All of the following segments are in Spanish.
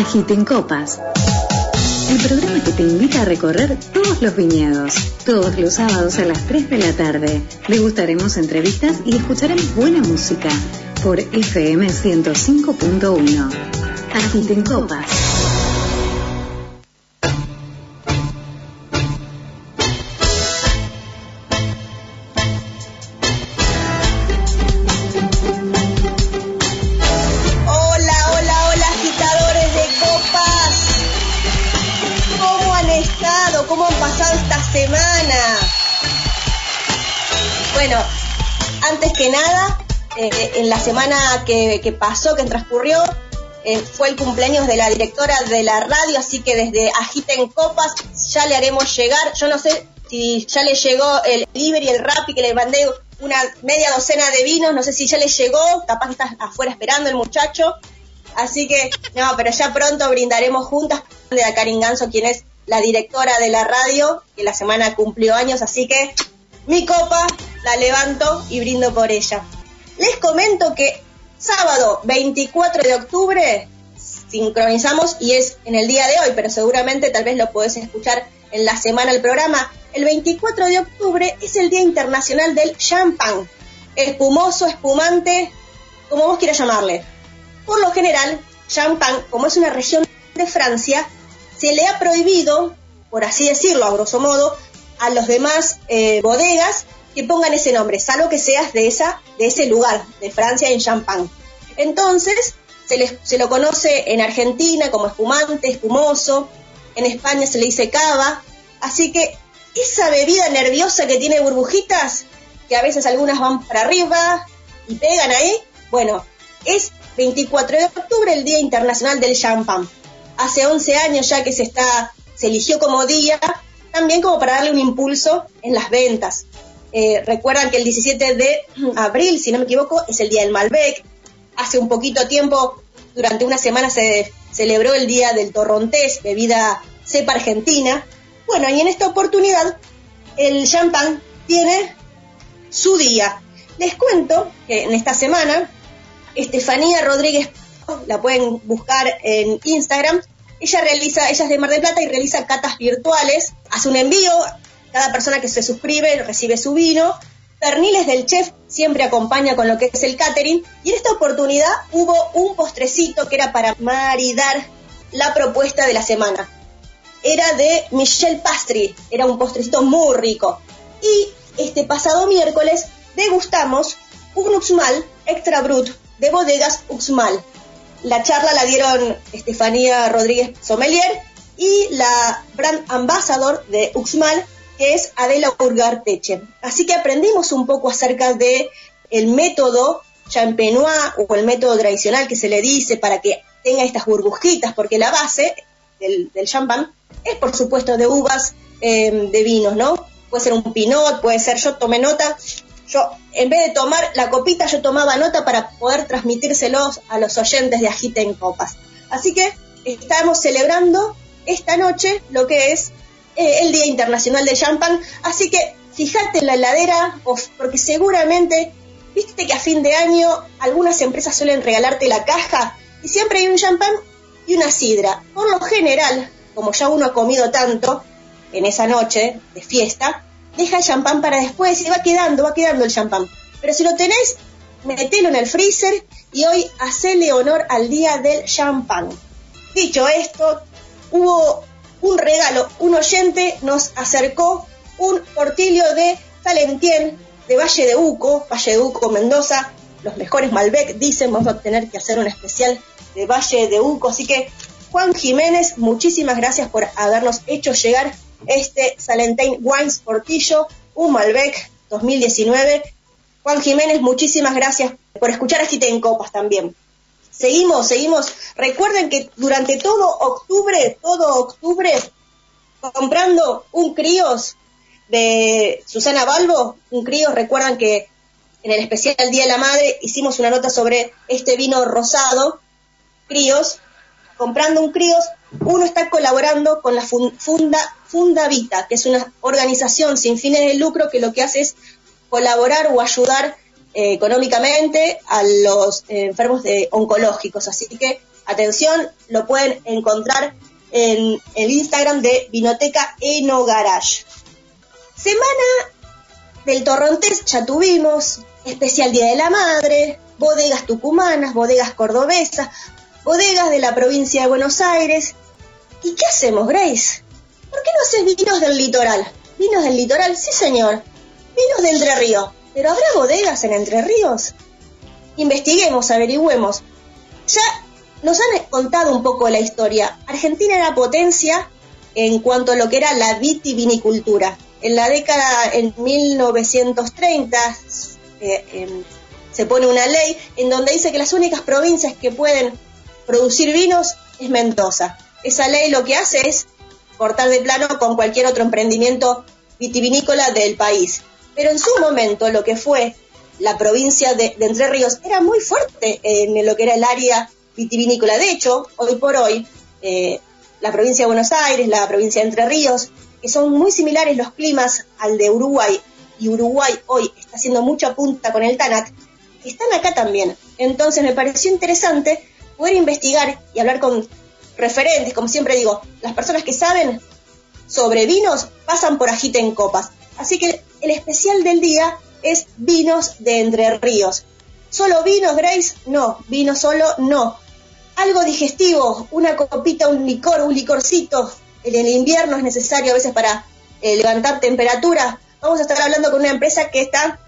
Agiten Copas. El programa que te invita a recorrer todos los viñedos. Todos los sábados a las 3 de la tarde. Degustaremos entrevistas y escucharemos buena música por FM 105.1. Agiten Copas. Que, pasó, que transcurrió, eh, fue el cumpleaños de la directora de la radio, así que desde Agiten Copas ya le haremos llegar, yo no sé si ya le llegó el delivery, el rap y que le mandé una media docena de vinos, no sé si ya le llegó, capaz que está afuera esperando el muchacho, así que no, pero ya pronto brindaremos juntas. De a Karin Ganso, quien es la directora de la radio, que la semana cumplió años, así que mi copa la levanto y brindo por ella. Les comento que sábado 24 de octubre sincronizamos y es en el día de hoy, pero seguramente tal vez lo podés escuchar en la semana el programa. El 24 de octubre es el Día Internacional del Champán, espumoso, espumante, como vos quieras llamarle. Por lo general, Champán, como es una región de Francia, se le ha prohibido, por así decirlo, a grosso modo, a los demás eh, bodegas que pongan ese nombre, salvo que seas de, ese lugar, de Francia en Champagne. Entonces, se, les, lo conoce en Argentina como espumante, espumoso, en España se le dice cava, así que esa bebida nerviosa que tiene burbujitas, que a veces algunas van para arriba y pegan ahí, bueno, es 24 de octubre el Día Internacional del Champán. Hace 11 años ya que se se eligió como día, también como para darle un impulso en las ventas. Eh, recuerdan que el 17 de abril, si no me equivoco, es el Día del Malbec. Hace un poquito tiempo, durante una semana, se celebró el Día del Torrontés, bebida cepa argentina. Bueno, y en esta oportunidad, el champán tiene su día. Les cuento que en esta semana, Estefanía Rodríguez, la pueden buscar en Instagram, ella realiza, ella es de Mar del Plata y realiza catas virtuales, hace un envío, cada persona que se suscribe recibe su vino. Perniles del chef siempre acompaña con lo que es el catering y en esta oportunidad hubo un postrecito que era para maridar la propuesta de la semana. Era de Michelle Pastry, era un postrecito muy rico. Y este pasado miércoles degustamos un Uxmal Extra Brut de bodegas Uxmal. La charla la dieron Estefanía Rodríguez Sommelier y la brand ambassador de Uxmal, que es Adela Urgarteche. Así que aprendimos un poco acerca de el método champenois o el método tradicional que se le dice para que tenga estas burbujitas, porque la base del, champán es por supuesto de uvas eh, de vinos, ¿no? Puede ser un pinot, puede ser, yo tomé nota, yo en vez de tomar la copita, yo tomaba nota para poder transmitírselos a los oyentes de Agita en Copas. Así que estamos celebrando esta noche lo que es eh, el Día Internacional del Champán. Así que fíjate en la heladera, porque seguramente, viste que a fin de año algunas empresas suelen regalarte la caja y siempre hay un champán y una sidra. Por lo general, como ya uno ha comido tanto en esa noche de fiesta, deja el champán para después y va quedando, va quedando el champán. Pero si lo tenés, metelo en el freezer y hoy hacele honor al día del champán. Dicho esto, hubo un regalo, un oyente nos acercó un portillo de Salentien, de Valle de Uco, Valle de Uco, Mendoza, los mejores Malbec, dicen, vamos a tener que hacer un especial de Valle de Uco, así que Juan Jiménez, muchísimas gracias por habernos hecho llegar este Salentine Wines Portillo, un Malbec 2019. Juan Jiménez, muchísimas gracias por escuchar aquí en Copas también. Seguimos, seguimos. Recuerden que durante todo octubre, todo octubre, comprando un críos de Susana Balbo, un críos, recuerdan que en el especial Día de la Madre hicimos una nota sobre este vino rosado, críos, comprando un críos, uno está colaborando con la Funda, Funda Vita, que es una organización sin fines de lucro que lo que hace es colaborar o ayudar eh, económicamente a los enfermos de oncológicos. Así que Atención, lo pueden encontrar en el Instagram de Vinoteca Eno Garage. Semana del Torrontés ya tuvimos, especial Día de la Madre, bodegas tucumanas, bodegas cordobesas, bodegas de la provincia de Buenos Aires. ¿Y qué hacemos, Grace? ¿Por qué no haces vinos del litoral? ¿Vinos del litoral? Sí, señor. Vinos de Entre Ríos. ¿Pero habrá bodegas en Entre Ríos? Investiguemos, averigüemos. Ya nos han contado un poco la historia. Argentina era potencia en cuanto a lo que era la vitivinicultura. En la década, en 1930, eh, se pone una ley en donde dice que las únicas provincias que pueden producir vinos es Mendoza. Esa ley lo que hace es cortar de plano con cualquier otro emprendimiento vitivinícola del país. Pero en su momento lo que fue la provincia de, Entre Ríos era muy fuerte en lo que era el área vitivinícola. De hecho, hoy por hoy, eh, la provincia de Buenos Aires, la provincia de Entre Ríos, que son muy similares los climas al de Uruguay, y Uruguay hoy está haciendo mucha punta con el TANAC, están acá también. Entonces me pareció interesante poder investigar y hablar con referentes, como siempre digo, las personas que saben sobre vinos pasan por Agite en Copas. Así que el especial del día es vinos de Entre Ríos. ¿Solo vinos, Grace? No. ¿Vino solo? No. Algo digestivo, una copita, un licor, un licorcito. En el invierno es necesario a veces para eh, levantar temperatura. Vamos a estar hablando con una empresa que está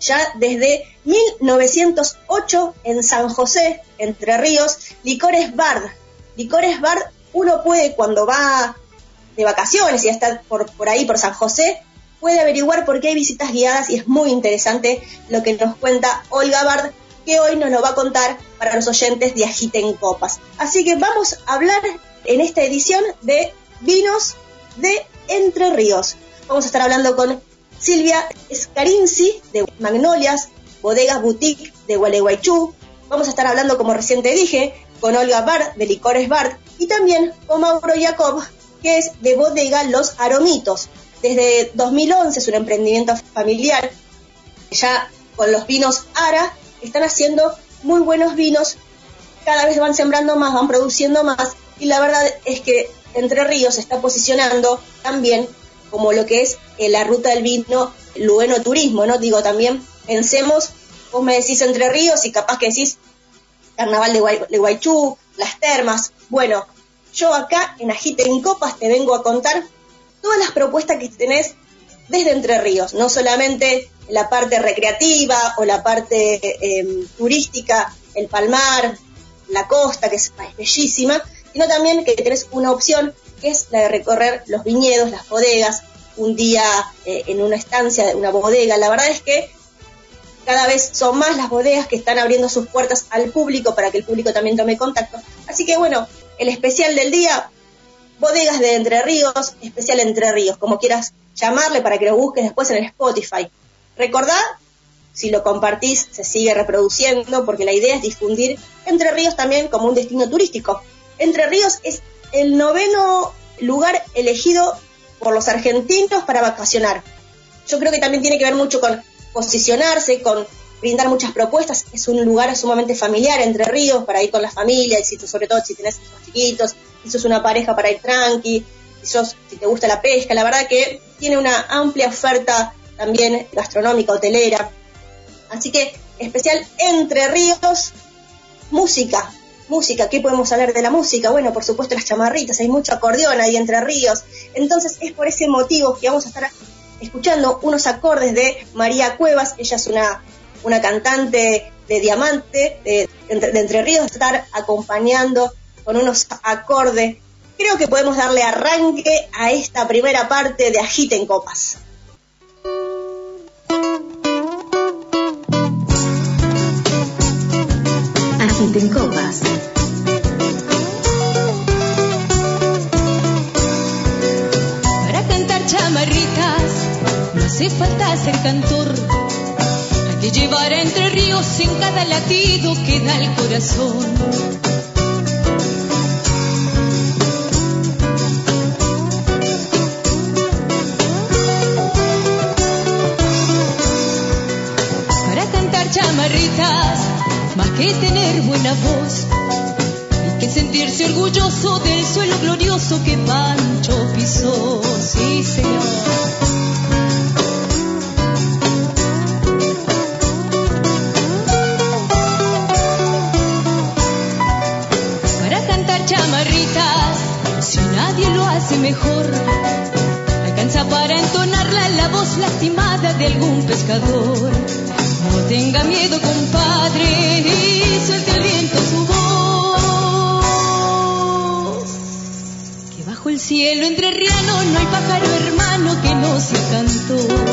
ya desde 1908 en San José, Entre Ríos, Licores Bard. Licores Bard, uno puede cuando va de vacaciones y está por, por ahí, por San José, puede averiguar por qué hay visitas guiadas y es muy interesante lo que nos cuenta Olga Bard, que hoy nos lo va a contar para los oyentes de Agiten Copas. Así que vamos a hablar en esta edición de vinos de Entre Ríos. Vamos a estar hablando con Silvia Scarinzi de Magnolias, Bodegas Boutique de Gualeguaychú. Vamos a estar hablando, como recién dije, con Olga Bard de Licores Bard y también con Mauro Jacob, que es de Bodega Los Aromitos. Desde 2011 es un emprendimiento familiar. Ya con los vinos Ara están haciendo muy buenos vinos. Cada vez van sembrando más, van produciendo más. Y la verdad es que Entre Ríos se está posicionando también como lo que es eh, la ruta del vino, Lueno Turismo, ¿no? Digo, también pensemos, vos me decís Entre Ríos y capaz que decís Carnaval de, de Guaychú, las termas. Bueno, yo acá en Agite en Copas te vengo a contar todas las propuestas que tenés desde Entre Ríos, no solamente la parte recreativa o la parte em, turística, el palmar, la costa, que es, bellísima, sino también que tenés una opción que es la de recorrer los viñedos, las bodegas, un día eh, en una estancia una bodega. La verdad es que cada vez son más las bodegas que están abriendo sus puertas al público para que el público también tome contacto. Así que bueno, el especial del día, bodegas de Entre Ríos, especial Entre Ríos, como quieras llamarle para que lo busques después en el Spotify. Recordá, si lo compartís, se sigue reproduciendo porque la idea es difundir Entre Ríos también como un destino turístico. Entre Ríos es el noveno lugar elegido por los argentinos para vacacionar. Yo creo que también tiene que ver mucho con posicionarse, con brindar muchas propuestas. Es un lugar sumamente familiar, Entre Ríos, para ir con la familia, sobre todo si tenés hijos chiquitos, si sos una pareja para ir tranqui, si, si te gusta la pesca. La verdad que tiene una amplia oferta también gastronómica, hotelera. Así que especial Entre Ríos, música, música, ¿qué podemos hablar de la música? Bueno, por supuesto las chamarritas, hay mucho acordeón ahí entre ríos. Entonces es por ese motivo que vamos a estar escuchando unos acordes de María Cuevas, ella es una, una cantante de diamante de, Entre Ríos, estar acompañando con unos acordes. Creo que podemos darle arranque a esta primera parte de Agite en Copas. Agite en Copas hace falta ser cantor. Hay que llevar entre ríos en cada latido que da el corazón. Chamarritas, más que tener buena voz, hay siente orgulloso del suelo glorioso que Pancho pisó. Sí, señor. Para cantar chamarritas, si nadie lo hace mejor, alcanza para entonarla la voz lastimada de algún pescador. No tenga miedo, compadre, y suelte el viento su voz. Que bajo el cielo entre riano no hay pájaro hermano que no se cantó.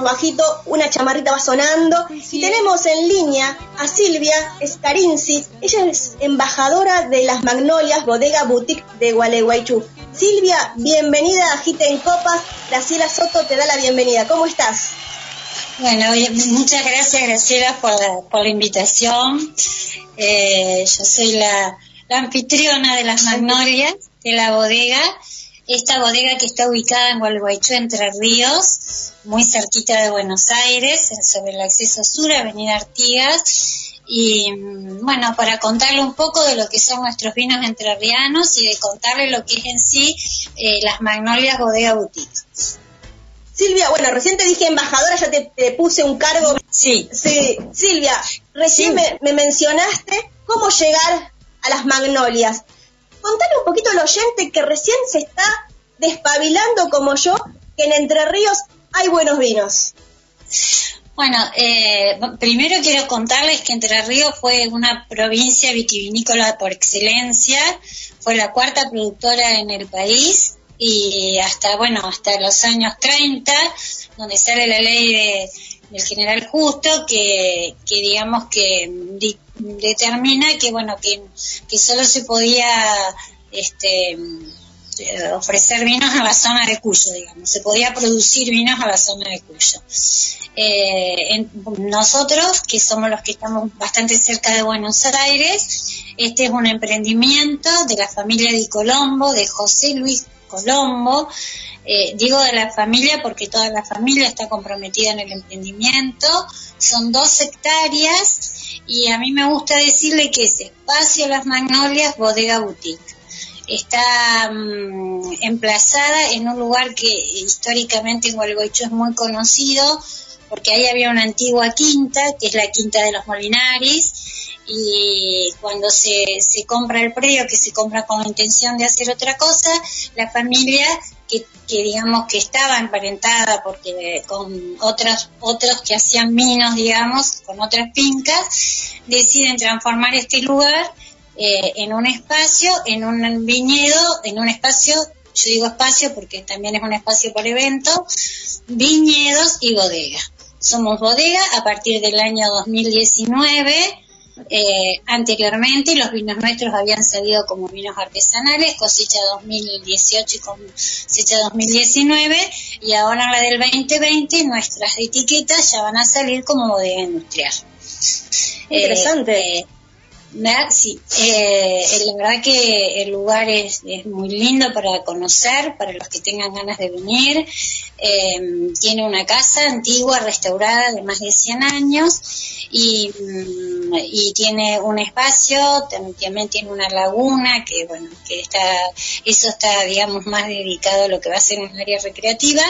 Los bajitos, una chamarrita va sonando. Y tenemos en línea a Silvia Scarinzi. Ella es embajadora de las Magnolias Bodega Boutique de Gualeguaychú. Silvia, bienvenida a Agita en Copas. Graciela Soto te da la bienvenida. ¿Cómo estás? Bueno, muchas gracias Graciela por la, por la invitación. Eh, yo soy la, la anfitriona de las Magnolias, de la bodega. Esta bodega que está ubicada en Gualeguaychú, Entre Ríos, muy cerquita de Buenos Aires, sobre el acceso sur, Avenida Artigas. Y mm, bueno, para contarle un poco de lo que son nuestros vinos entrerrianos y de contarle lo que es en sí eh, las Magnolias Bodega Boutique. Silvia, bueno, recién te dije embajadora, ya te, te puse un cargo. Sí, Sí, Silvia, recién Sí. me, me mencionaste cómo llegar a las magnolias. Contale un poquito al oyente que recién se está despabilando como yo, que en Entre Ríos hay buenos vinos. Bueno, eh, primero quiero contarles que Entre Ríos fue una provincia vitivinícola por excelencia, fue la cuarta productora en el país y hasta, bueno, hasta los años 30, donde sale la ley de- del general Justo, que, que digamos que determina que, bueno, que, que solo se podía, este, ofrecer vinos a la zona de Cuyo, digamos, se podía producir vinos a la zona de Cuyo. Eh, nosotros, que somos los que estamos bastante cerca de Buenos Aires, este es un emprendimiento de la familia Di Colombo, de José Luis Colombo. Eh, digo de la familia porque toda la familia está comprometida en el emprendimiento. Son dos hectáreas y a mí me gusta decirle que es Espacio Las Magnolias Bodega Boutique está mm, emplazada en un lugar que históricamente en Gualeguaychú es muy conocido, porque ahí había una antigua quinta, que es la quinta de los Molinaris, y cuando se, se compra el predio, que se compra con la intención de hacer otra cosa, la familia que, que digamos que estaba emparentada porque con otros otros que hacían vinos, digamos, con otras fincas, deciden transformar este lugar eh, en un espacio, en un viñedo, en un espacio, yo digo espacio porque también es un espacio por evento, viñedos y bodega. Somos bodega a partir del año 2019. eh, anteriormente los vinos nuestros habían salido como vinos artesanales, cosecha 2018 y cosecha 2019, y ahora en la del 2020 nuestras etiquetas ya van a salir como bodega industrial. Interesante. Eh, eh. Sí, eh, la verdad que el lugar es, muy lindo para conocer, para los que tengan ganas de venir. Eh, tiene una casa antigua, restaurada, de más de 100 años y, mm, y tiene un espacio, tam- también tiene una laguna que, bueno, que está, eso está, digamos, más dedicado a lo que va a ser un área recreativa.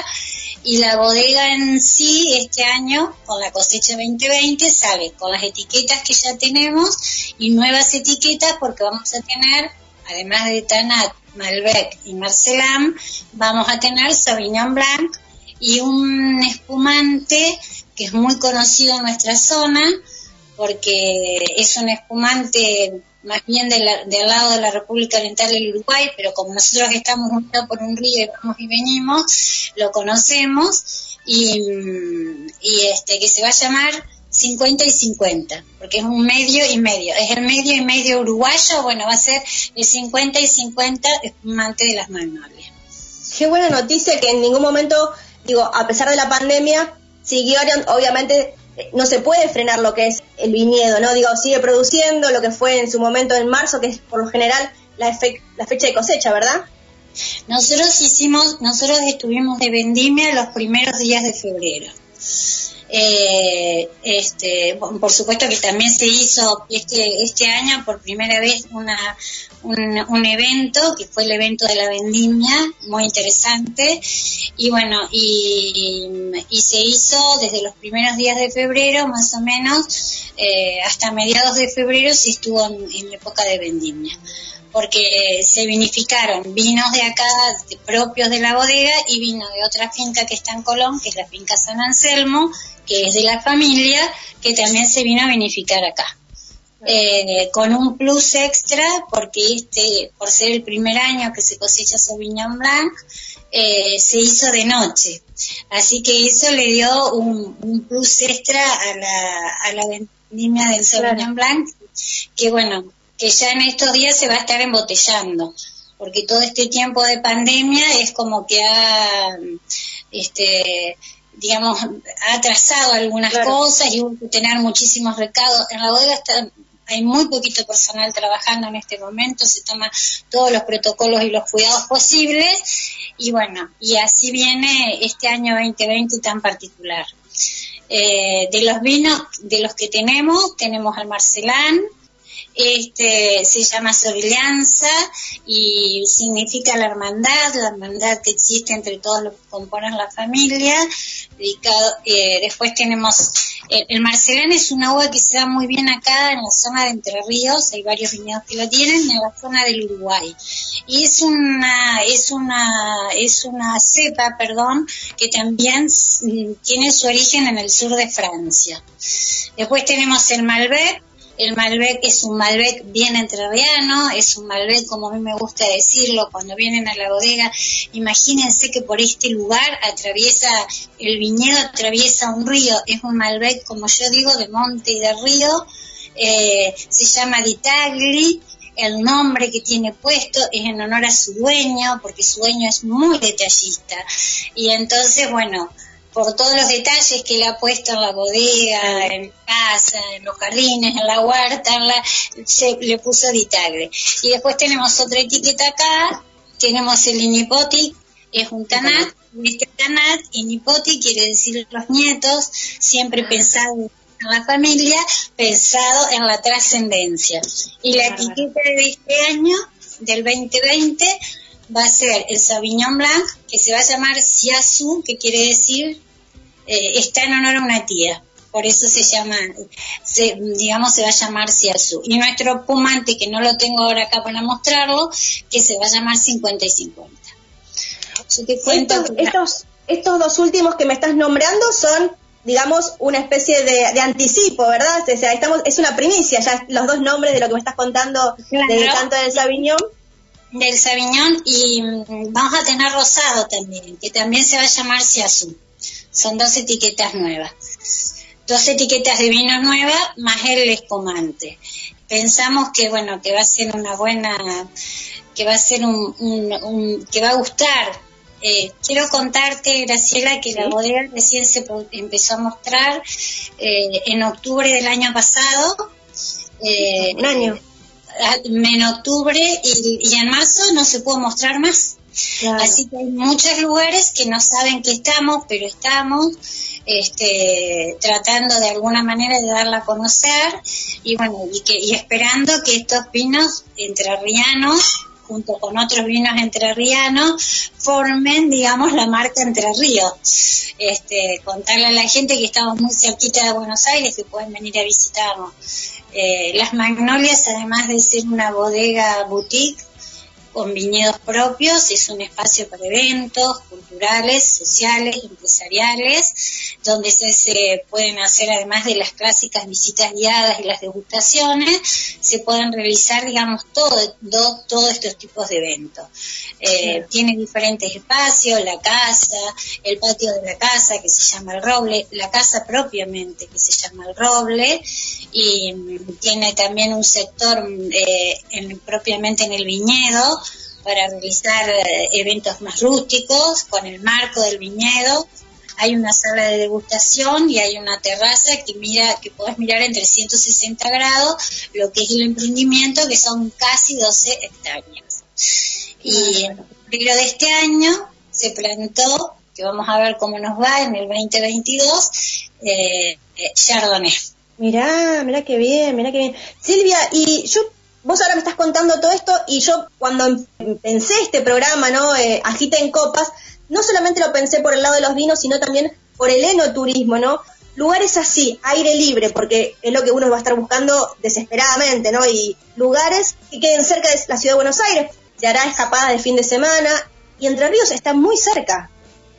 Y la bodega en sí, este año, con la cosecha 2020, sale con las etiquetas que ya tenemos y nuevas etiquetas porque vamos a tener, además de Tanat, Malbec y Marcelam, vamos a tener Sauvignon Blanc y un espumante que es muy conocido en nuestra zona porque es un espumante más bien de la- del lado de la República Oriental del Uruguay, pero como nosotros estamos unidos por un río y vamos y venimos, lo conocemos y, este que se va a llamar 50 y 50, porque es un medio y medio. Es el medio y medio uruguayo, bueno, va a ser el 50 y 50 espumante de las magnolias. Qué buena noticia que en ningún momento, digo, a pesar de la pandemia, siguieron, obviamente, no se puede frenar lo que es el viñedo, ¿no? Digo, sigue produciendo lo que fue en su momento en marzo, que es por lo general la, la fecha de cosecha, ¿verdad? Nosotros hicimos, nosotros estuvimos de vendimia los primeros días de febrero. Eh, este, por supuesto que también se hizo este, este año por primera vez una, un, evento, que fue el evento de la vendimia, muy interesante, y bueno, y, se hizo desde los primeros días de febrero, más o menos, eh, hasta mediados de febrero se estuvo en, época de vendimia porque se vinificaron vinos de acá propios de la bodega y vino de otra finca que está en Colón, que es la finca San Anselmo, que es de la familia, que también se vino a vinificar acá. Eh, con un plus extra, porque este, por ser el primer año que se cosecha Sauvignon Blanc, eh, se hizo de noche. Así que eso le dio un, plus extra a la, a la vendimia del Sauvignon Blanc, que bueno, que ya en estos días se va a estar embotellando, porque todo este tiempo de pandemia es como que ha, este, digamos, ha atrasado algunas cosas y hubo que tener muchísimos recados. En la bodega hay muy poquito personal trabajando en este momento, se toman todos los protocolos y los cuidados posibles y bueno, y así viene este año 2020 tan particular. Eh, de los vinos, de los que tenemos, tenemos al Marcelán, este se llama Sobrianza y significa la hermandad, la hermandad que existe entre todos los que componen la familia. Eh, después tenemos el, Marcelán es una uva que se da muy bien acá en la zona de Entre Ríos, hay varios viñedos que lo tienen, en la zona del Uruguay. Y es una, es una, es una cepa, perdón, que también tiene su origen en el sur de Francia. Después tenemos el Malbec, el Malbec es un Malbec bien entrerriano, es un Malbec como a mí me gusta decirlo, cuando vienen a la bodega, imagínense que por este lugar atraviesa, el viñedo atraviesa un río, es un Malbec como yo digo, de monte y de río, eh, se llama Ditagli, el nombre que tiene puesto es en honor a su dueño, porque su dueño es muy detallista. Y entonces, bueno, por todos los detalles que le ha puesto en la bodega, en casa, en los jardines, en la huerta, se le puso Ditagre. Y después tenemos otra etiqueta acá, tenemos el Inipoti, es un tanat, este tanat, Inipoti quiere decir los nietos, siempre pensado en la familia, pensado en la trascendencia. Y la etiqueta de este año, del 2020, va a ser el Sauvignon Blanc, que se va a llamar Siasu, que quiere decir, eh, está en honor a una tía. Por eso se llama, se, digamos, se va a llamar Siasu. Y nuestro pumante, que no lo tengo ahora acá para mostrarlo, que se va a llamar 50 y 50. Yo te cuento estos, estos, dos últimos que me estás nombrando son digamos, una especie de, anticipo, ¿verdad? O sea, estamos, es una primicia, ya los dos nombres de lo que me estás contando del canto del Sauvignon del Sauvignon y mm, vamos a tener rosado también, que también se va a llamar Siasu. Son dos etiquetas nuevas. Dos etiquetas de vino nueva más el espumante. Pensamos que bueno, que va a ser una buena, que va a ser un, que va a gustar. Eh, quiero contarte, Graciela, que la bodega recién se empezó a mostrar eh, en octubre del año pasado. Eh, un año en octubre y, en marzo no se pudo mostrar más. Así que hay muchos lugares que no saben que estamos, pero estamos este, tratando de alguna manera de darla a conocer y bueno, y, que, y esperando que estos vinos entrerrianos junto con otros vinos entrerrianos, formen, digamos, la marca Entre Ríos. Este, contarle a la gente que estamos muy cerquita de Buenos Aires, que pueden venir a visitarnos. Eh, las Magnolias, además de ser una bodega boutique, con viñedos propios, es un espacio para eventos culturales, sociales, empresariales, donde se, pueden hacer, además de las clásicas visitas guiadas y las degustaciones, se pueden realizar, digamos, todo, todos estos tipos de eventos. Eh, tiene diferentes espacios, la casa, el patio de la casa que se llama el roble, la casa propiamente que se llama el roble, y tiene también un sector eh, propiamente en el viñedo, para realizar eh, eventos más rústicos con el marco del viñedo. Hay una sala de degustación y hay una terraza que mira que puedes mirar en 360 grados lo que es el emprendimiento, que son casi 12 hectáreas. Y en febrero de este año se plantó, que vamos a ver cómo nos va en el 2022, eh, eh, Chardonnay. Mirá, mirá qué bien, mirá qué bien. Silvia, y yo vos ahora me estás contando todo esto y yo cuando em, pensé este programa, ¿no? Eh, Agita en Copas, no solamente lo pensé por el lado de los vinos, sino también por el enoturismo, ¿no? Lugares así, aire libre, porque es lo que uno va a estar buscando desesperadamente, ¿no? Y lugares que queden cerca de la ciudad de Buenos Aires, se hará escapada de fin de semana, y Entre Ríos está muy cerca.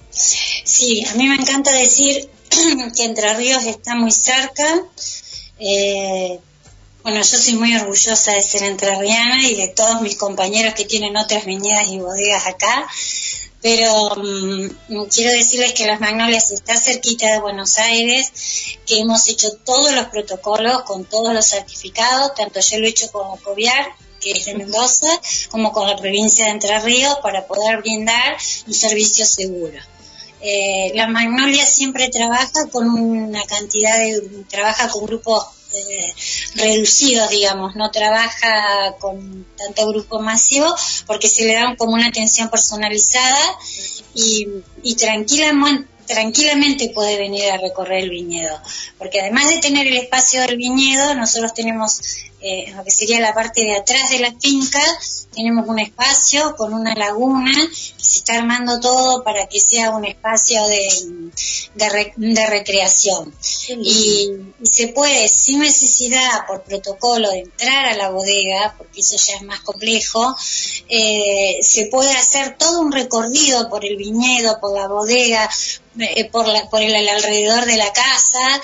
Sí, a mí me encanta decir que Entre Ríos está muy cerca. Eh, bueno, yo soy muy orgullosa de ser entrerriana y de todos mis compañeros que tienen otras viñedas y bodegas acá, pero mm, quiero decirles que Las Magnolias está cerquita de Buenos Aires, que hemos hecho todos los protocolos con todos los certificados, tanto yo lo he hecho con Coviar, que es de Mendoza, como con la provincia de Entre Ríos, para poder brindar un servicio seguro. Eh, Las Magnolias siempre trabaja con una cantidad de, trabaja con grupos eh, reducidos, digamos, no trabaja con tanto grupo masivo porque se le da como una atención personalizada y, y tranquilamente tranquilamente puede venir a recorrer el viñedo, porque además de tener el espacio del viñedo, nosotros tenemos eh, lo que sería la parte de atrás de la finca, tenemos un espacio con una laguna que se está armando todo para que sea un espacio de, de, recreación. Y, se puede, sin necesidad por protocolo de entrar a la bodega, porque eso ya es más complejo, eh, se puede hacer todo un recorrido por el viñedo, por la bodega, eh, por, la, por el, alrededor de la casa.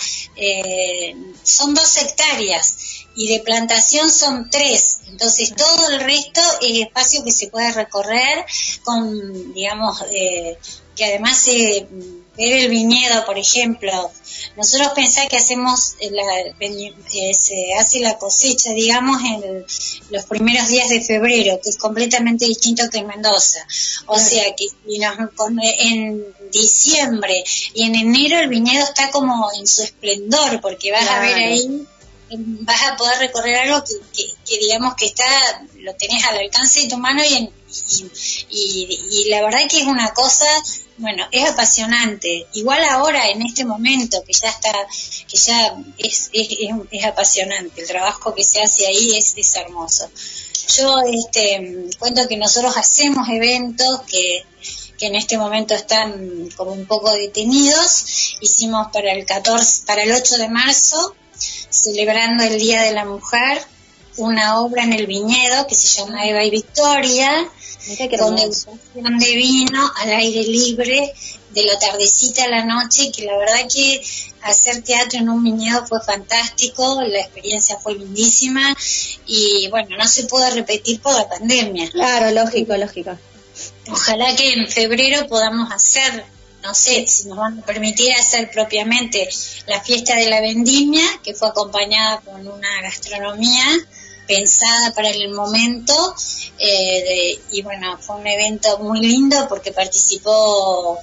son dos hectáreas y de plantación son tres. Entonces todo el resto es espacio que se puede recorrer con, digamos, eh, que además eh, ver el viñedo, por ejemplo, nosotros pensamos que hacemos la, eh, se hace la cosecha, digamos, en los primeros días de febrero, que es completamente distinto que en Mendoza. O sea que en diciembre y en enero el viñedo está como en su esplendor, porque vas a ver ahí vas a poder recorrer algo que, digamos que está, lo tenés al alcance de tu mano y, y, la verdad que es una cosa, bueno, es apasionante. Igual ahora, en este momento, que ya está, que ya es, es, es, apasionante, el trabajo que se hace ahí es, es hermoso. Yo este, cuento que nosotros hacemos eventos que que en este momento están como un poco detenidos. Hicimos para el 14, para el 8 de marzo celebrando el Día de la Mujer, una obra en el viñedo que se llama Eva y Victoria, con degustación de vino al aire libre de la tardecita a la noche, que la verdad que hacer teatro en un viñedo fue fantástico, la experiencia fue lindísima y bueno, no se puede repetir por la pandemia. Claro, lógico, lógico. Ojalá que en febrero podamos hacer no sé si nos van a permitir hacer propiamente la fiesta de la vendimia, que fue acompañada con una gastronomía pensada para el momento eh, y bueno, fue un evento muy lindo porque participó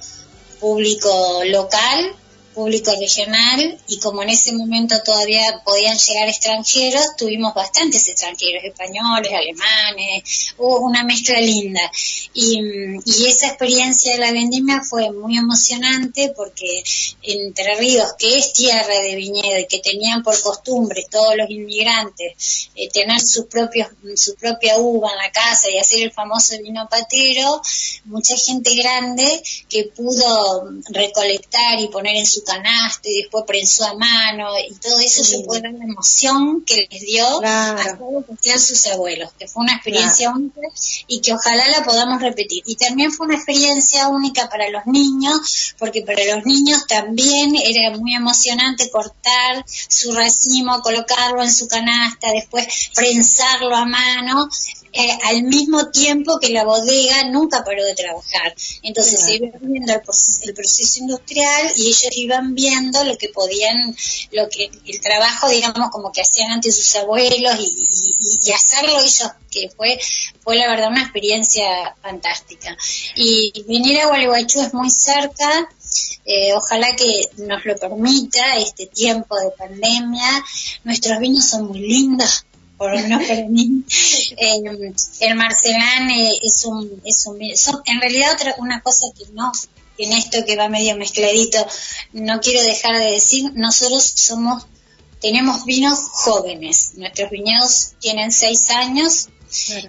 público local público regional y como en ese momento todavía podían llegar extranjeros, tuvimos bastantes extranjeros, españoles, alemanes, hubo una mezcla linda. Y, esa experiencia de la vendimia fue muy emocionante porque Entre Ríos, que es tierra de viñedo y que tenían por costumbre todos los inmigrantes eh, tener sus propios, su propia uva en la casa y hacer el famoso vino patero, mucha gente grande que pudo recolectar y poner en su canasto y después prensó a mano y todo eso se puede ver la emoción que les dio a todos sus abuelos, que fue una experiencia única y que ojalá la podamos repetir. Y también fue una experiencia única para los niños, porque para los niños también era muy emocionante cortar su racimo, colocarlo en su canasta, después prensarlo a mano eh, al mismo tiempo que la bodega nunca paró de trabajar. Entonces se iba viendo el proceso, industrial y ellos iban viendo lo que podían, lo que el trabajo, digamos, como que hacían antes sus abuelos y, hacerlo ellos, que fue, fue la verdad una experiencia fantástica. Y venir a Gualeguaychú es muy cerca, eh, ojalá que nos lo permita este tiempo de pandemia. Nuestros vinos son muy lindos, por no para mí. el Marcelán eh, es un, es un en realidad otra una cosa que no en esto que va medio mezcladito no quiero dejar de decir nosotros somos tenemos vinos jóvenes. Nuestros viñedos tienen seis años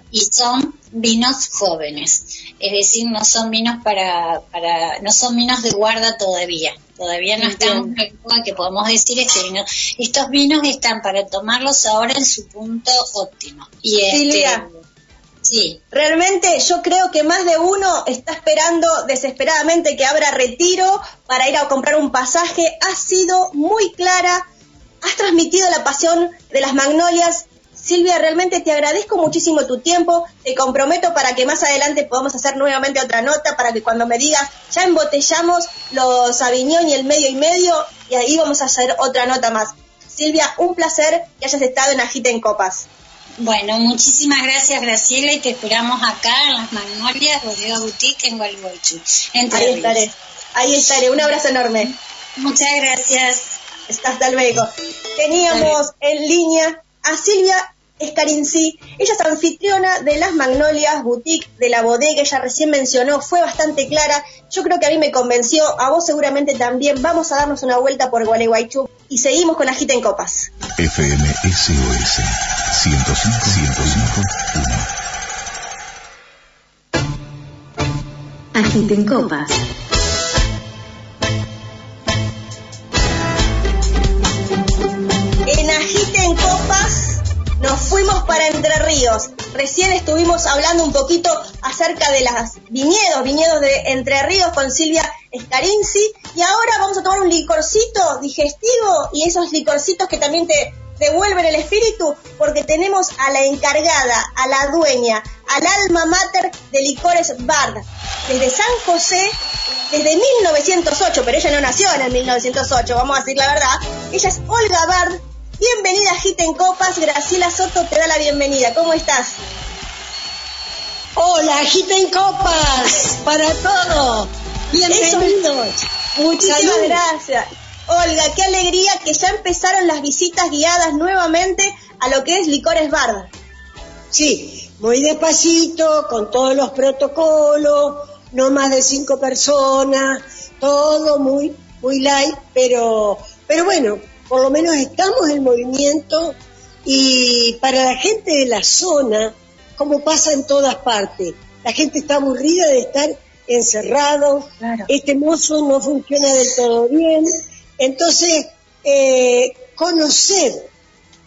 y son vinos jóvenes. Es decir no son vinos para para no son vinos de guarda todavía Todavía no estamos en que podemos decir este vino. Estos vinos están para tomarlos ahora en su punto óptimo. Y este, Sí. Realmente yo creo que más de uno está esperando desesperadamente que abra retiro para ir a comprar un pasaje. Has sido muy clara, has transmitido la pasión de las magnolias Silvia, realmente te agradezco muchísimo tu tiempo, te comprometo para que más adelante podamos hacer nuevamente otra nota, para que cuando me digas, ya embotellamos los Aviñón y el medio y medio, y ahí vamos a hacer otra nota más. Silvia, un placer que hayas estado en Agita en Copas. Bueno, muchísimas gracias Graciela y te esperamos acá en las Magnolias Bodega Boutique en Gualeguaychú. Ahí estaré, ahí estaré, un abrazo enorme. Muchas gracias. Hasta luego. Teníamos en línea a Silvia Escarinci. Ella es anfitriona de Las Magnolias Boutique de la bodega, ella recién mencionó, fue bastante clara. Yo creo que a mí me convenció, a vos seguramente también. Vamos a darnos una vuelta por Gualeguaychú y seguimos con Agita en Copas. FM SOS 105 105 Agita en Copas. Para Entre Ríos. Recién estuvimos hablando un poquito acerca de las viñedos, viñedos de Entre Ríos con Silvia Scarinzi. Y ahora vamos a tomar un licorcito digestivo y esos licorcitos que también te devuelven el espíritu porque tenemos a la encargada, a la dueña, al alma mater de Licores Bard. Desde San José, desde 1908, pero ella no nació en el 1908, vamos a decir la verdad. Ella es Olga Bard, Bienvenida a Gita en Copas, Graciela Soto te da la bienvenida. ¿Cómo estás? Hola, Gita en Copas, para todos. Bienvenidos. Muchísimas gracias. Olga, qué alegría que ya empezaron las visitas guiadas nuevamente a lo que es Licores Barda. Sí, muy despacito, con todos los protocolos, no más de cinco personas, todo muy, muy light, pero, pero bueno, por lo menos estamos en movimiento y para la gente de la zona, como pasa en todas partes, la gente está aburrida de estar encerrado, este mozo no funciona del todo bien, entonces eh, conocer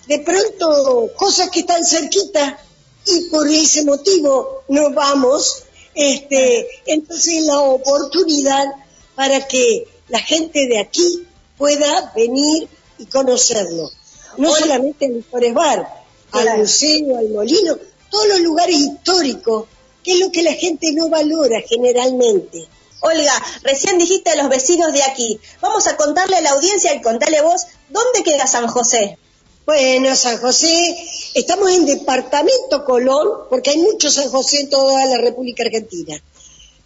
de pronto cosas que están cerquita y por ese motivo no vamos, este, entonces la oportunidad para que la gente de aquí pueda venir y conocerlo. No solamente el Licores Bar, al museo, al molino, todos los lugares históricos, que es lo que la gente no valora generalmente. Olga, recién dijiste a los vecinos de aquí. Vamos a contarle a la audiencia y contarle vos, ¿dónde queda San José? Bueno, San José, estamos en Departamento Colón, porque hay muchos San José en toda la República Argentina.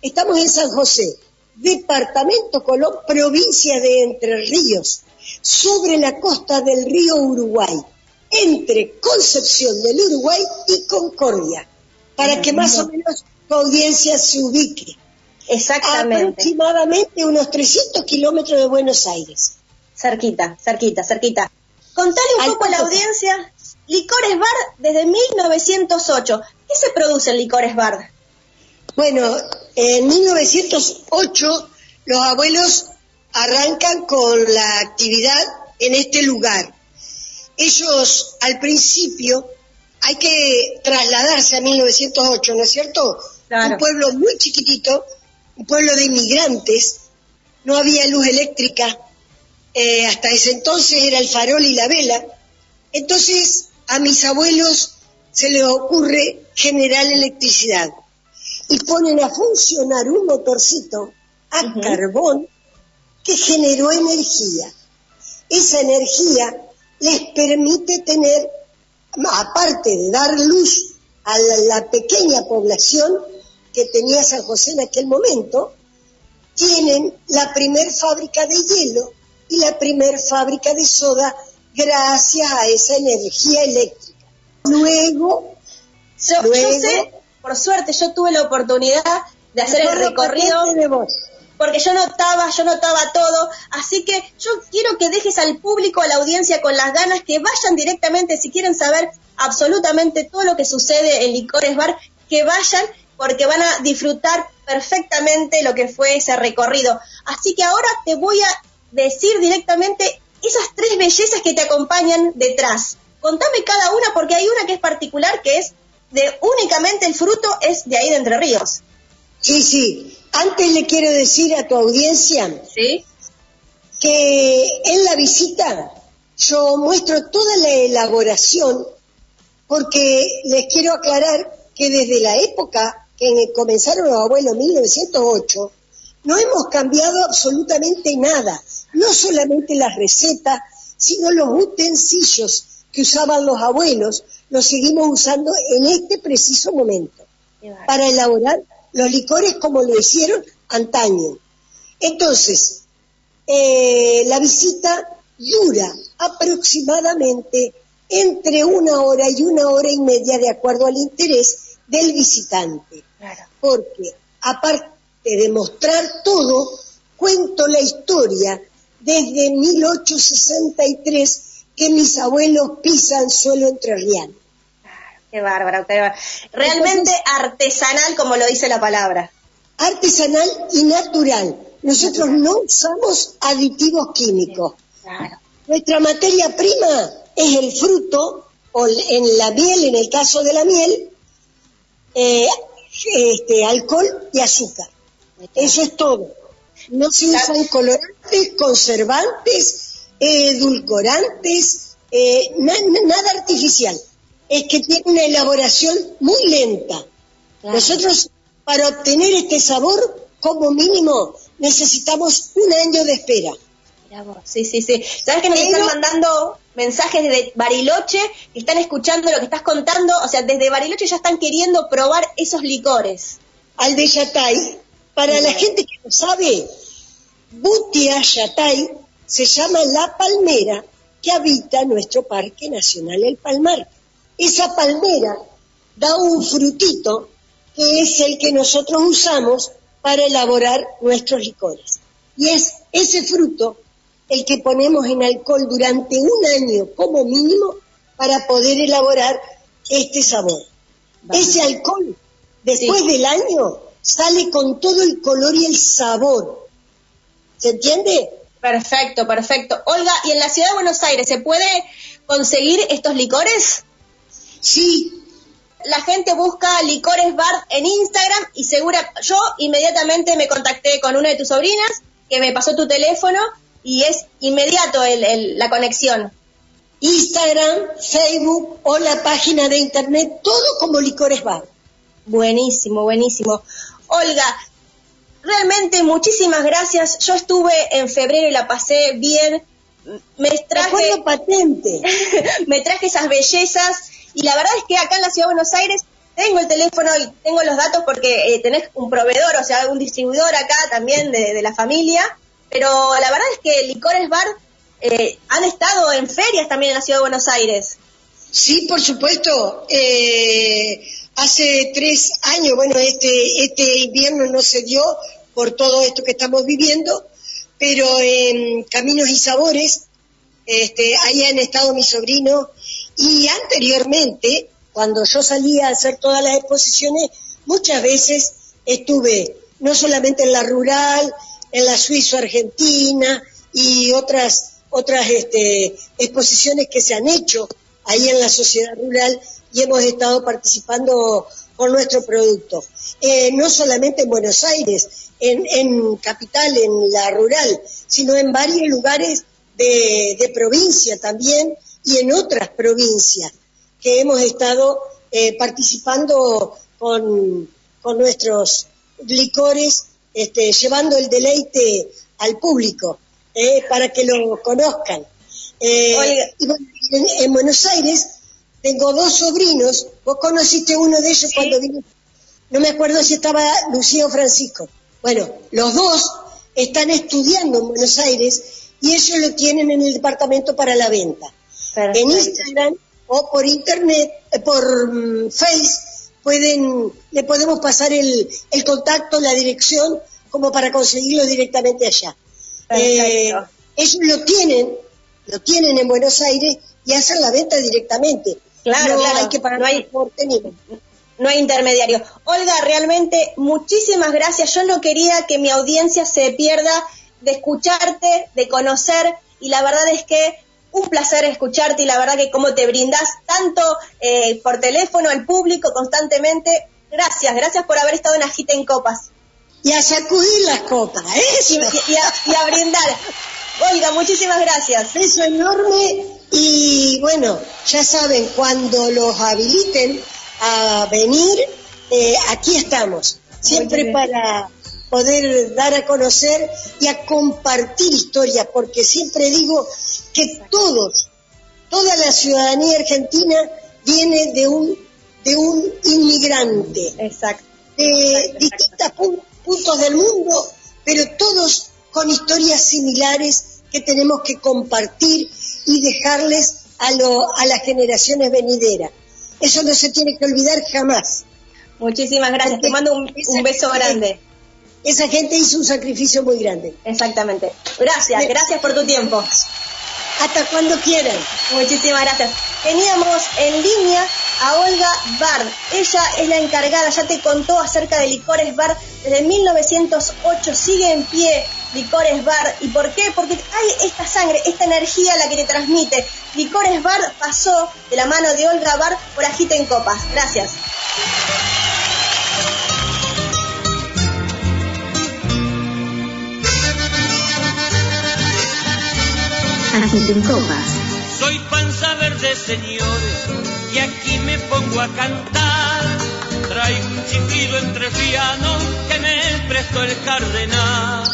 Estamos en San José, Departamento Colón, provincia de Entre Ríos, sobre la costa del río Uruguay, entre Concepción del Uruguay y Concordia, para que más o menos tu audiencia se ubique. Exactamente. Aproximadamente unos 300 kilómetros de Buenos Aires. Cerquita, cerquita, cerquita. Contale un poco a la audiencia, Licores Bar desde 1908. ¿Qué se produce en Licores Bar? Bueno, en 1908 los abuelos arrancan con la actividad en este lugar. Ellos al principio hay que trasladarse a 1908, ¿no es cierto? Un pueblo muy chiquitito, un pueblo de inmigrantes, no había luz eléctrica, eh, hasta ese entonces era el farol y la vela. Entonces a mis abuelos se les ocurre generar electricidad y ponen a funcionar un motorcito a carbón que generó energía. Esa energía les permite tener, aparte de dar luz a la, pequeña población que tenía San José en aquel momento, tienen la primer fábrica de hielo y la primer fábrica de soda gracias a esa energía eléctrica. Luego, yo, sé, por suerte, yo tuve la oportunidad de hacer el recorrido porque yo notaba, yo notaba todo, así que yo quiero que dejes al público, a la audiencia con las ganas, que vayan directamente, si quieren saber absolutamente todo lo que sucede en Licores Bar, que vayan porque van a disfrutar perfectamente lo que fue ese recorrido. Así que ahora te voy a decir directamente esas tres bellezas que te acompañan detrás. Contame cada una porque hay una que es particular, que es de únicamente el fruto es de ahí de Entre Ríos. Sí, sí. Antes le quiero decir a tu audiencia que en la visita yo muestro toda la elaboración porque les quiero aclarar que desde la época que comenzaron los abuelos, 1908, no hemos cambiado absolutamente nada, no solamente las recetas, sino los utensilios que usaban los abuelos, los seguimos usando en este preciso momento para elaborar los licores como lo hicieron antaño. Entonces, eh, la visita dura aproximadamente entre una hora y una hora y media de acuerdo al interés del visitante. Porque aparte de mostrar todo, cuento la historia desde 1863 que mis abuelos pisan suelo entrerriano. Qué bárbaro, qué bárbaro. Realmente artesanal, como lo dice la palabra. Artesanal y natural. Nosotros no usamos aditivos químicos. Nuestra materia prima es el fruto, o en la miel, en el caso de la miel, eh, este, alcohol y azúcar. Eso es todo. No se usan colorantes, conservantes, edulcorantes, eh, nada artificial es que tiene una elaboración muy lenta. Nosotros, para obtener este sabor, como mínimo, necesitamos un año de espera. Sí, sí, sí. ¿Sabes que nos están mandando mensajes de Bariloche? están escuchando lo que estás contando. O sea, desde Bariloche ya están queriendo probar esos licores. Al de Yatay, para la gente que no sabe, Butia Yatay se llama la palmera que habita nuestro Parque Nacional El Palmar esa palmera da un frutito que es el que nosotros usamos para elaborar nuestros licores. Y es ese fruto el que ponemos en alcohol durante un año como mínimo para poder elaborar este sabor. Ese alcohol, después del año, sale con todo el color y el sabor. ¿Se entiende? Perfecto, perfecto. Olga, ¿y en la ciudad de Buenos Aires se puede conseguir estos licores? Sí. La gente busca Licores Bar en Instagram y segura, yo inmediatamente me contacté con una de tus sobrinas que me pasó tu teléfono y es inmediato la conexión. Instagram, Facebook o la página de internet, todo como Licores Bar. Buenísimo, buenísimo. Olga, realmente muchísimas gracias. Yo estuve en febrero y la pasé bien. Me traje patente. me traje esas bellezas y la verdad es que acá en la Ciudad de Buenos Aires tengo el teléfono y tengo los datos porque eh, tenés un proveedor, o sea, un distribuidor acá también de, la familia, pero la verdad es que Licores Bar eh, han estado en ferias también en la Ciudad de Buenos Aires. Sí, por supuesto. Eh, hace tres años, bueno, este, este invierno no se dio por todo esto que estamos viviendo, pero en Caminos y Sabores, este, ahí han estado mis sobrinos y anteriormente, cuando yo salía a hacer todas las exposiciones, muchas veces estuve no solamente en la rural, en la Suiza Argentina y otras, otras este, exposiciones que se han hecho ahí en la sociedad rural y hemos estado participando con nuestro producto. Eh, no solamente en Buenos Aires, en, en, capital, en la rural, sino en varios lugares de provincia también y en otras provincias que hemos estado eh, participando con, con, nuestros licores, este, llevando el deleite al público eh, para que lo conozcan. Eh, en, Buenos Aires tengo dos sobrinos, vos conociste uno de ellos cuando vino, no me acuerdo si estaba Lucía o Francisco. Bueno, los dos están estudiando en Buenos Aires y ellos lo tienen en el departamento para la venta. En Instagram o por internet, eh, por mm, Face, pueden, le podemos pasar el, el, contacto, la dirección, como para conseguirlo directamente allá. Eh, ellos lo tienen, lo tienen en Buenos Aires y hacen la venta directamente. Claro, no hay que pagar no hay, no hay intermediario. Olga, realmente muchísimas gracias. Yo no quería que mi audiencia se pierda de escucharte, de conocer, y la verdad es que un placer escucharte y la verdad que como te brindas tanto eh, por teléfono al público constantemente. Gracias, gracias por haber estado en Agita en Copas. Y a sacudir las copas, eso. Y, a, brindar. Oiga, muchísimas gracias. Beso enorme y bueno, ya saben, cuando los habiliten a venir, eh, aquí estamos, siempre para poder dar a conocer y a compartir historias, porque siempre digo que todos, toda la ciudadanía argentina viene de un, de un inmigrante, Exacto. de distintos puntos del mundo, pero todos con historias similares que tenemos que compartir y dejarles a, lo, a las generaciones venideras. Eso no se tiene que olvidar jamás. Muchísimas gracias. Te mando un, un beso grande. Esa gente hizo un sacrificio muy grande. Exactamente. Gracias, gracias por tu tiempo. Hasta cuando quieran. Muchísimas gracias. Teníamos en línea a Olga Bard. Ella es la encargada, ya te contó acerca de Licores Bar. Desde 1908 sigue en pie Licores Bar. ¿Y por qué? Porque hay esta sangre, esta energía la que te transmite. Licores Bar pasó de la mano de Olga Bar por Agita en Copas. Gracias. Agiten Copas. Soy panza verde, señores, y aquí me pongo a cantar. Traigo un chiflido entre pianos que me prestó el cardenal.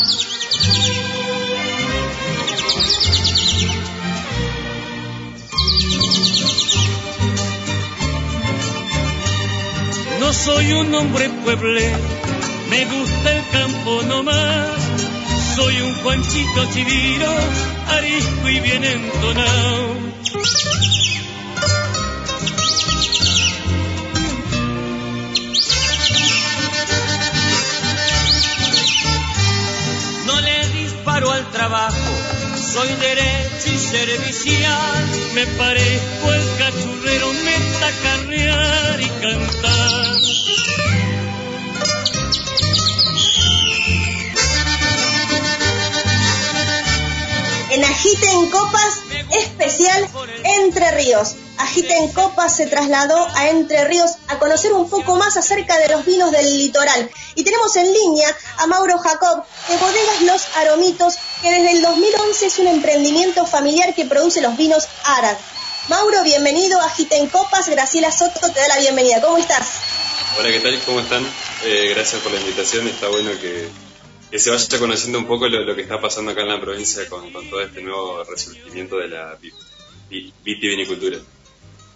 No soy un hombre pueble, me gusta el campo nomás. Soy un Juanchito Chiviro, arisco y bien entonado. No le disparo al trabajo, soy derecho y servicial. Me parezco el cachurrero, me carrear y cantar. En Agite en Copas especial Entre Ríos. Agite en Copas se trasladó a Entre Ríos a conocer un poco más acerca de los vinos del litoral. Y tenemos en línea a Mauro Jacob de Bodegas Los Aromitos, que desde el 2011 es un emprendimiento familiar que produce los vinos Arad. Mauro, bienvenido a Agite en Copas. Graciela Soto te da la bienvenida. ¿Cómo estás? Hola, ¿qué tal? ¿Cómo están? Eh, gracias por la invitación. Está bueno que, que se vaya conociendo un poco lo, lo, que está pasando acá en la provincia con, con todo este nuevo resurgimiento de la vitivinicultura.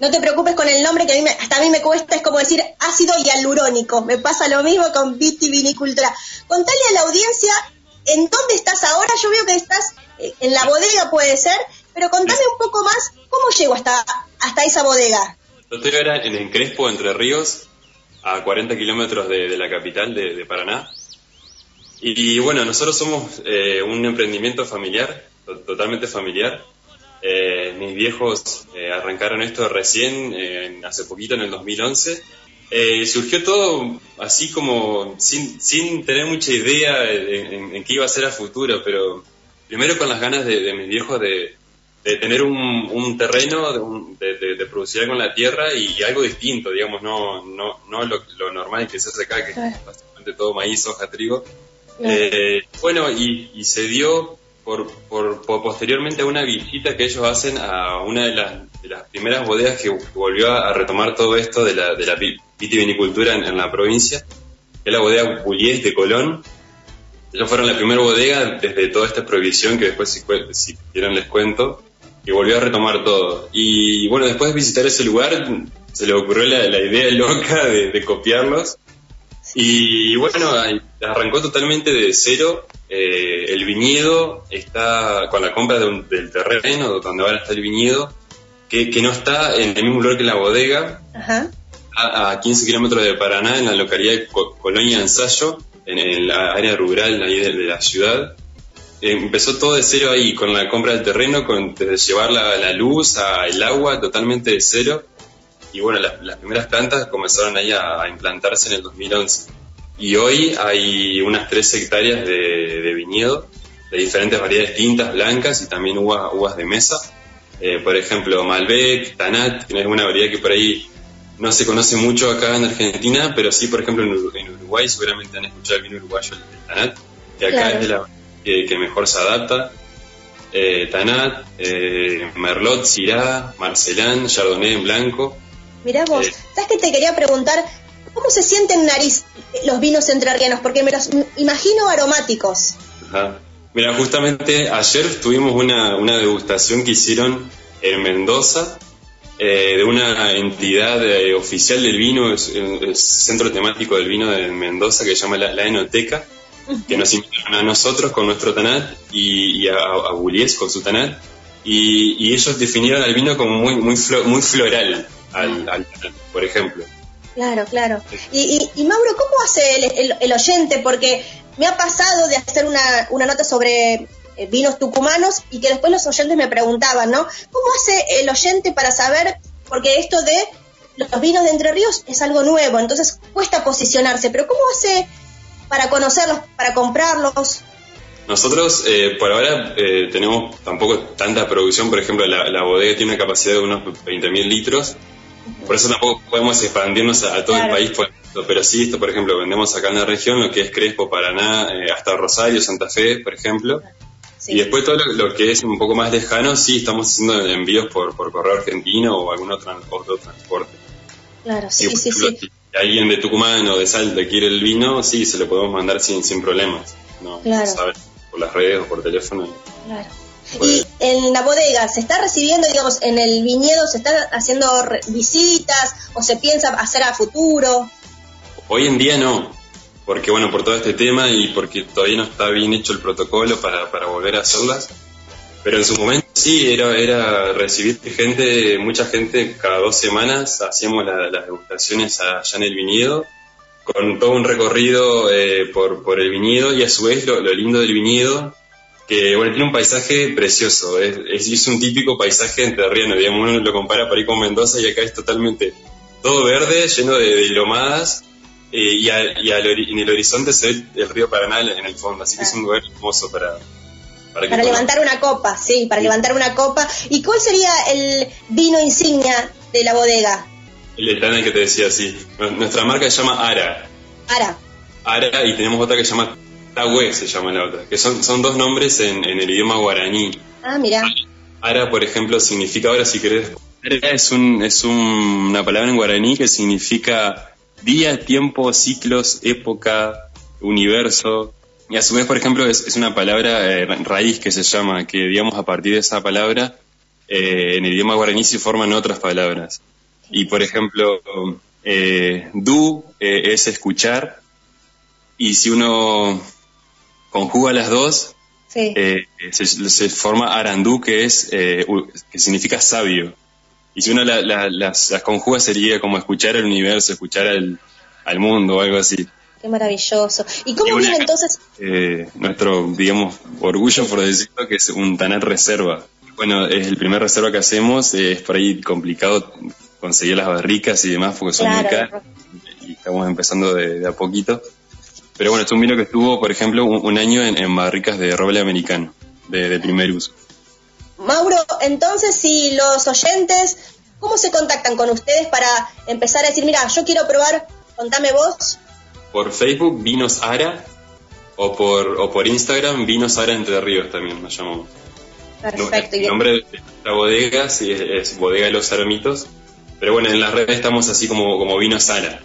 No te preocupes con el nombre que a mí me, hasta a mí me cuesta, es como decir ácido hialurónico. Me pasa lo mismo con vitivinicultura. Contale a la audiencia en dónde estás ahora. Yo veo que estás eh, en la bodega, puede ser, pero contame un poco más cómo llego hasta, hasta esa bodega. Yo estoy ahora en el Crespo, Entre Ríos, a 40 kilómetros de, de, la capital de, de Paraná. Y, y, bueno, nosotros somos eh, un emprendimiento familiar, to totalmente familiar. Eh, mis viejos eh, arrancaron esto recién, hace poquito, en el 2011. Eh, surgió todo así como sin, sin tener mucha idea en, qué iba a ser a futuro, pero primero con las ganas de, mis viejos de, tener un, terreno, de, de, producir con la tierra y, algo distinto, digamos, no, no, no lo, normal que se hace acá, que es básicamente todo maíz, hoja, trigo. Eh, bueno, y, se dio por, posteriormente a una visita que ellos hacen a una de las, primeras bodegas que volvió a, retomar todo esto de la, vitivinicultura en, la provincia, que es la bodega Bullies de Colón. Ellos fueron la primera bodega desde toda esta prohibición que después, si, si quieren, les cuento, que volvió a retomar todo. Y bueno, después de visitar ese lugar, se le ocurrió la, la idea loca de, de copiarlos. Y bueno, arrancó totalmente de cero eh, el viñedo está con la compra del terreno donde ahora está el viñedo, que, no está en el mismo lugar que la bodega, A, 15 kilómetros de Paraná, en la localidad de Colonia Ensayo, en, el área rural ahí de, la ciudad. empezó todo de cero ahí, con la compra del terreno, con, desde llevar la, la luz, el agua, totalmente de cero. Y bueno, las, primeras plantas comenzaron ahí a implantarse en el 2011 y hoy hay unas 3 hectáreas de, viñedo de diferentes variedades tintas, blancas y también uvas, uvas de mesa. Eh, por ejemplo, Malbec, Tanat, que es una variedad que por ahí no se conoce mucho acá en Argentina, pero sí, por ejemplo, en, Uruguay seguramente han escuchado el vino uruguayo, el Tanat, que acá es de la que, mejor se adapta. Eh, Tanat, eh, Merlot, Syrah, Marcelán, Chardonnay en blanco. Mirá vos, ¿sabes que te quería preguntar? ¿Cómo se sienten nariz los vinos entrerrianos? Porque me los imagino aromáticos. Mira, justamente ayer tuvimos una, degustación que hicieron en Mendoza eh, de una entidad eh, oficial del vino, el, centro temático del vino de Mendoza que se llama la, Enoteca, que nos invitaron a nosotros con nuestro tanat y, a, a con su tanat. Y, ellos definieron el vino como muy, muy, muy floral al, al por ejemplo. Claro, claro. Y, y, Mauro, ¿cómo hace el, oyente? Porque me ha pasado de hacer una, una nota sobre eh, vinos tucumanos y que después los oyentes me preguntaban, ¿no? ¿Cómo hace el oyente para saber? Porque esto de los vinos de Entre Ríos es algo nuevo, entonces cuesta posicionarse, pero ¿cómo hace para conocerlos, para comprarlos? Nosotros eh, por ahora eh, tenemos tampoco tanta producción, por ejemplo, la, la bodega tiene una capacidad de unos 20.000 litros por eso tampoco podemos expandirnos a, todo el país, pero sí, esto, por ejemplo, vendemos acá en la región lo que es Crespo, Paraná, eh, hasta Rosario, Santa Fe, por ejemplo. Y después todo lo, que es un poco más lejano, sí, estamos haciendo envíos por, por correo argentino o algún otro, transporte. Claro, sí, sí, sí. Si alguien de Tucumán o de Salta quiere el vino, sí, se lo podemos mandar sin, sin problemas. ¿no? Claro. Por las redes o por teléfono. Claro. Y en la bodega, ¿se está recibiendo, digamos, en el viñedo, se están haciendo visitas o se piensa hacer a futuro? Hoy en día no, porque bueno, por todo este tema y porque todavía no está bien hecho el protocolo para, para volver a hacerlas. Pero en su momento sí, era, era recibir gente, mucha gente, cada dos semanas hacíamos las degustaciones allá en el viñedo, con todo un recorrido eh, por, por el viñedo y a su vez lo, lo lindo del viñedo que bueno, tiene un paisaje precioso, es, es, un típico paisaje enterriano, digamos, uno lo compara por ahí con Mendoza y acá es totalmente todo verde, lleno de, lomadas, eh, y, y en el horizonte se ve el río Paraná en el fondo, así que es un lugar hermoso para... Para, levantar una copa, sí, para levantar una copa. ¿Y cuál sería el vino insignia de la bodega? El Etana que te decía, sí. Nuestra marca se llama Ara. Ara. Ara y tenemos otra que se llama Tahue se llama la otra, que son, son dos nombres en, el idioma guaraní. Ah, mira. Ara, por ejemplo, significa, ahora si querés, Ara es, un, es una palabra en guaraní que significa día, tiempo, ciclos, época, universo. Y a su vez, por ejemplo, es, una palabra eh, raíz que se llama, que digamos a partir de esa palabra, eh, en el idioma guaraní se forman otras palabras. Y por ejemplo, eh, du es escuchar, y si uno conjuga las dos, eh, se, forma arandú, que, es, eh, que significa sabio. Y si uno las, las, conjuga sería como escuchar el universo, escuchar al, al mundo o algo así. Qué maravilloso. ¿Y cómo viene entonces? Eh, nuestro, digamos, orgullo, por decirlo, que es un Tanat Reserva. Bueno, es el primer reserva que hacemos, es por ahí complicado conseguir las barricas y demás porque son muy caras. estamos empezando de, a poquito. Pero bueno, es un vino que estuvo, por ejemplo, un, año en, barricas de roble americano, de, primer uso. Mauro, entonces si los oyentes, ¿cómo se contactan con ustedes para empezar a decir, mira, yo quiero probar, contame vos? Por Facebook, Vinos Ara, o por, o por Instagram, Vinos Ara Entre Ríos también nos llamamos. Perfecto. El nombre de la bodega sí es, Bodega de los Armitos, pero bueno, en las redes estamos así como, como Vino Sara.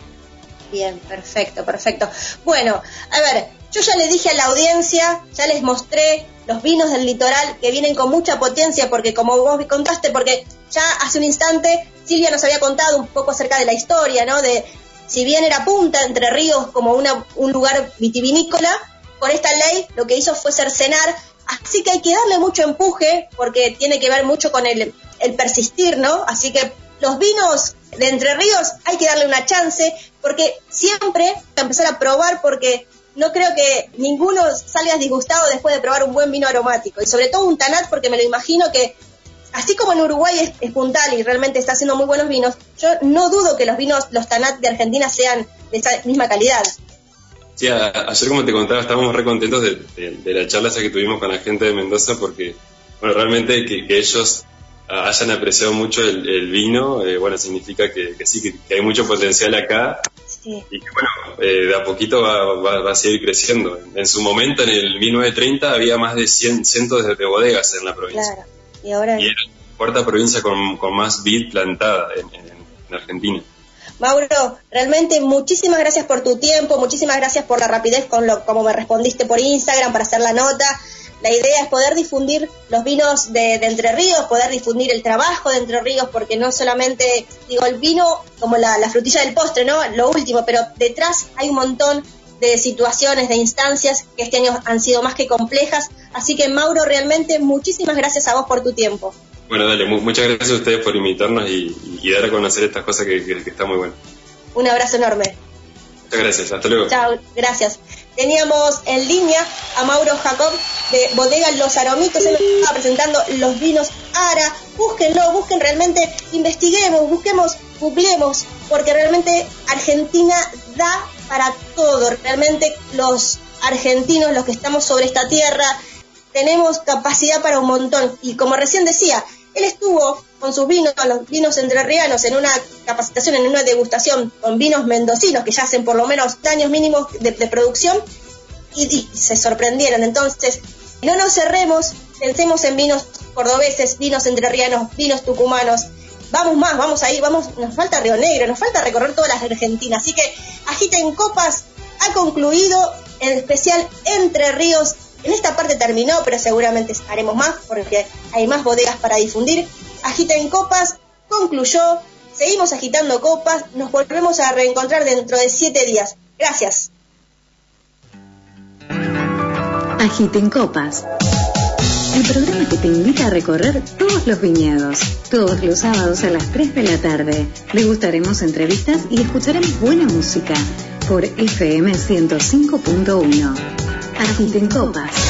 Bien, perfecto, perfecto. Bueno, a ver, yo ya le dije a la audiencia, ya les mostré los vinos del litoral que vienen con mucha potencia, porque como vos contaste, porque ya hace un instante Silvia nos había contado un poco acerca de la historia, ¿no? De si bien era punta entre ríos como una, un lugar vitivinícola, con esta ley lo que hizo fue cercenar Así que hay que darle mucho empuje porque tiene que ver mucho con el, persistir, ¿no? Así que los vinos de Entre Ríos hay que darle una chance porque siempre hay que empezar a probar porque no creo que ninguno salga disgustado después de probar un buen vino aromático y sobre todo un Tanat porque me lo imagino que así como en Uruguay es, es, puntal y realmente está haciendo muy buenos vinos, yo no dudo que los vinos, los Tanat de Argentina sean de esa misma calidad. Sí, ayer como te contaba, estábamos re contentos de, la charla esa que tuvimos con la gente de Mendoza porque, bueno, realmente que, ellos hayan apreciado mucho el, vino, eh, bueno, significa que, sí, que, hay mucho potencial acá y que, bueno, eh, de a poquito va, a seguir creciendo. En su momento, en el 1930, había más de 100 cientos de, bodegas en la provincia. Claro, y ahora... Y era la cuarta provincia con, más vid plantada en Argentina. Mauro, realmente muchísimas gracias por tu tiempo, muchísimas gracias por la rapidez con lo como me respondiste por Instagram para hacer la nota. La idea es poder difundir los vinos de, Entre Ríos, poder difundir el trabajo de Entre Ríos, porque no solamente, digo, el vino como la, la frutilla del postre, ¿no? Lo último, pero detrás hay un montón de situaciones, de instancias que este año han sido más que complejas. Así que, Mauro, realmente muchísimas gracias a vos por tu tiempo. Bueno, dale, muchas gracias a ustedes por invitarnos y, dar a conocer estas cosas que, que, está muy bueno. Un abrazo enorme. Muchas gracias, hasta luego. Chao, gracias. Teníamos en línea a Mauro Jacob de Bodega Los Aromitos, él nos estaba presentando los vinos Ara. Búsquenlo, busquen realmente, investiguemos, busquemos, googleemos, porque realmente Argentina da para todo. Realmente los argentinos, los que estamos sobre esta tierra, tenemos capacidad para un montón. Y como recién decía, él estuvo con sus vinos, los vinos entrerrianos, en una capacitación, en una degustación con vinos mendocinos que ya hacen por lo menos años mínimos de, producción y, se sorprendieron. Entonces, no nos cerremos, pensemos en vinos cordobeses, vinos entrerrianos, vinos tucumanos. Vamos más, vamos ahí, vamos, nos falta Río Negro, nos falta recorrer todas las Argentinas. Así que Agiten Copas ha concluido el especial Entre Ríos en esta parte terminó, pero seguramente haremos más porque hay más bodegas para difundir. Agita en copas, concluyó, seguimos agitando copas, nos volvemos a reencontrar dentro de siete días. Gracias. Agiten copas. El programa que te invita a recorrer todos los viñedos. Todos los sábados a las 3 de la tarde. Degustaremos entrevistas y escucharemos buena música por FM 105.1. Agiten copas.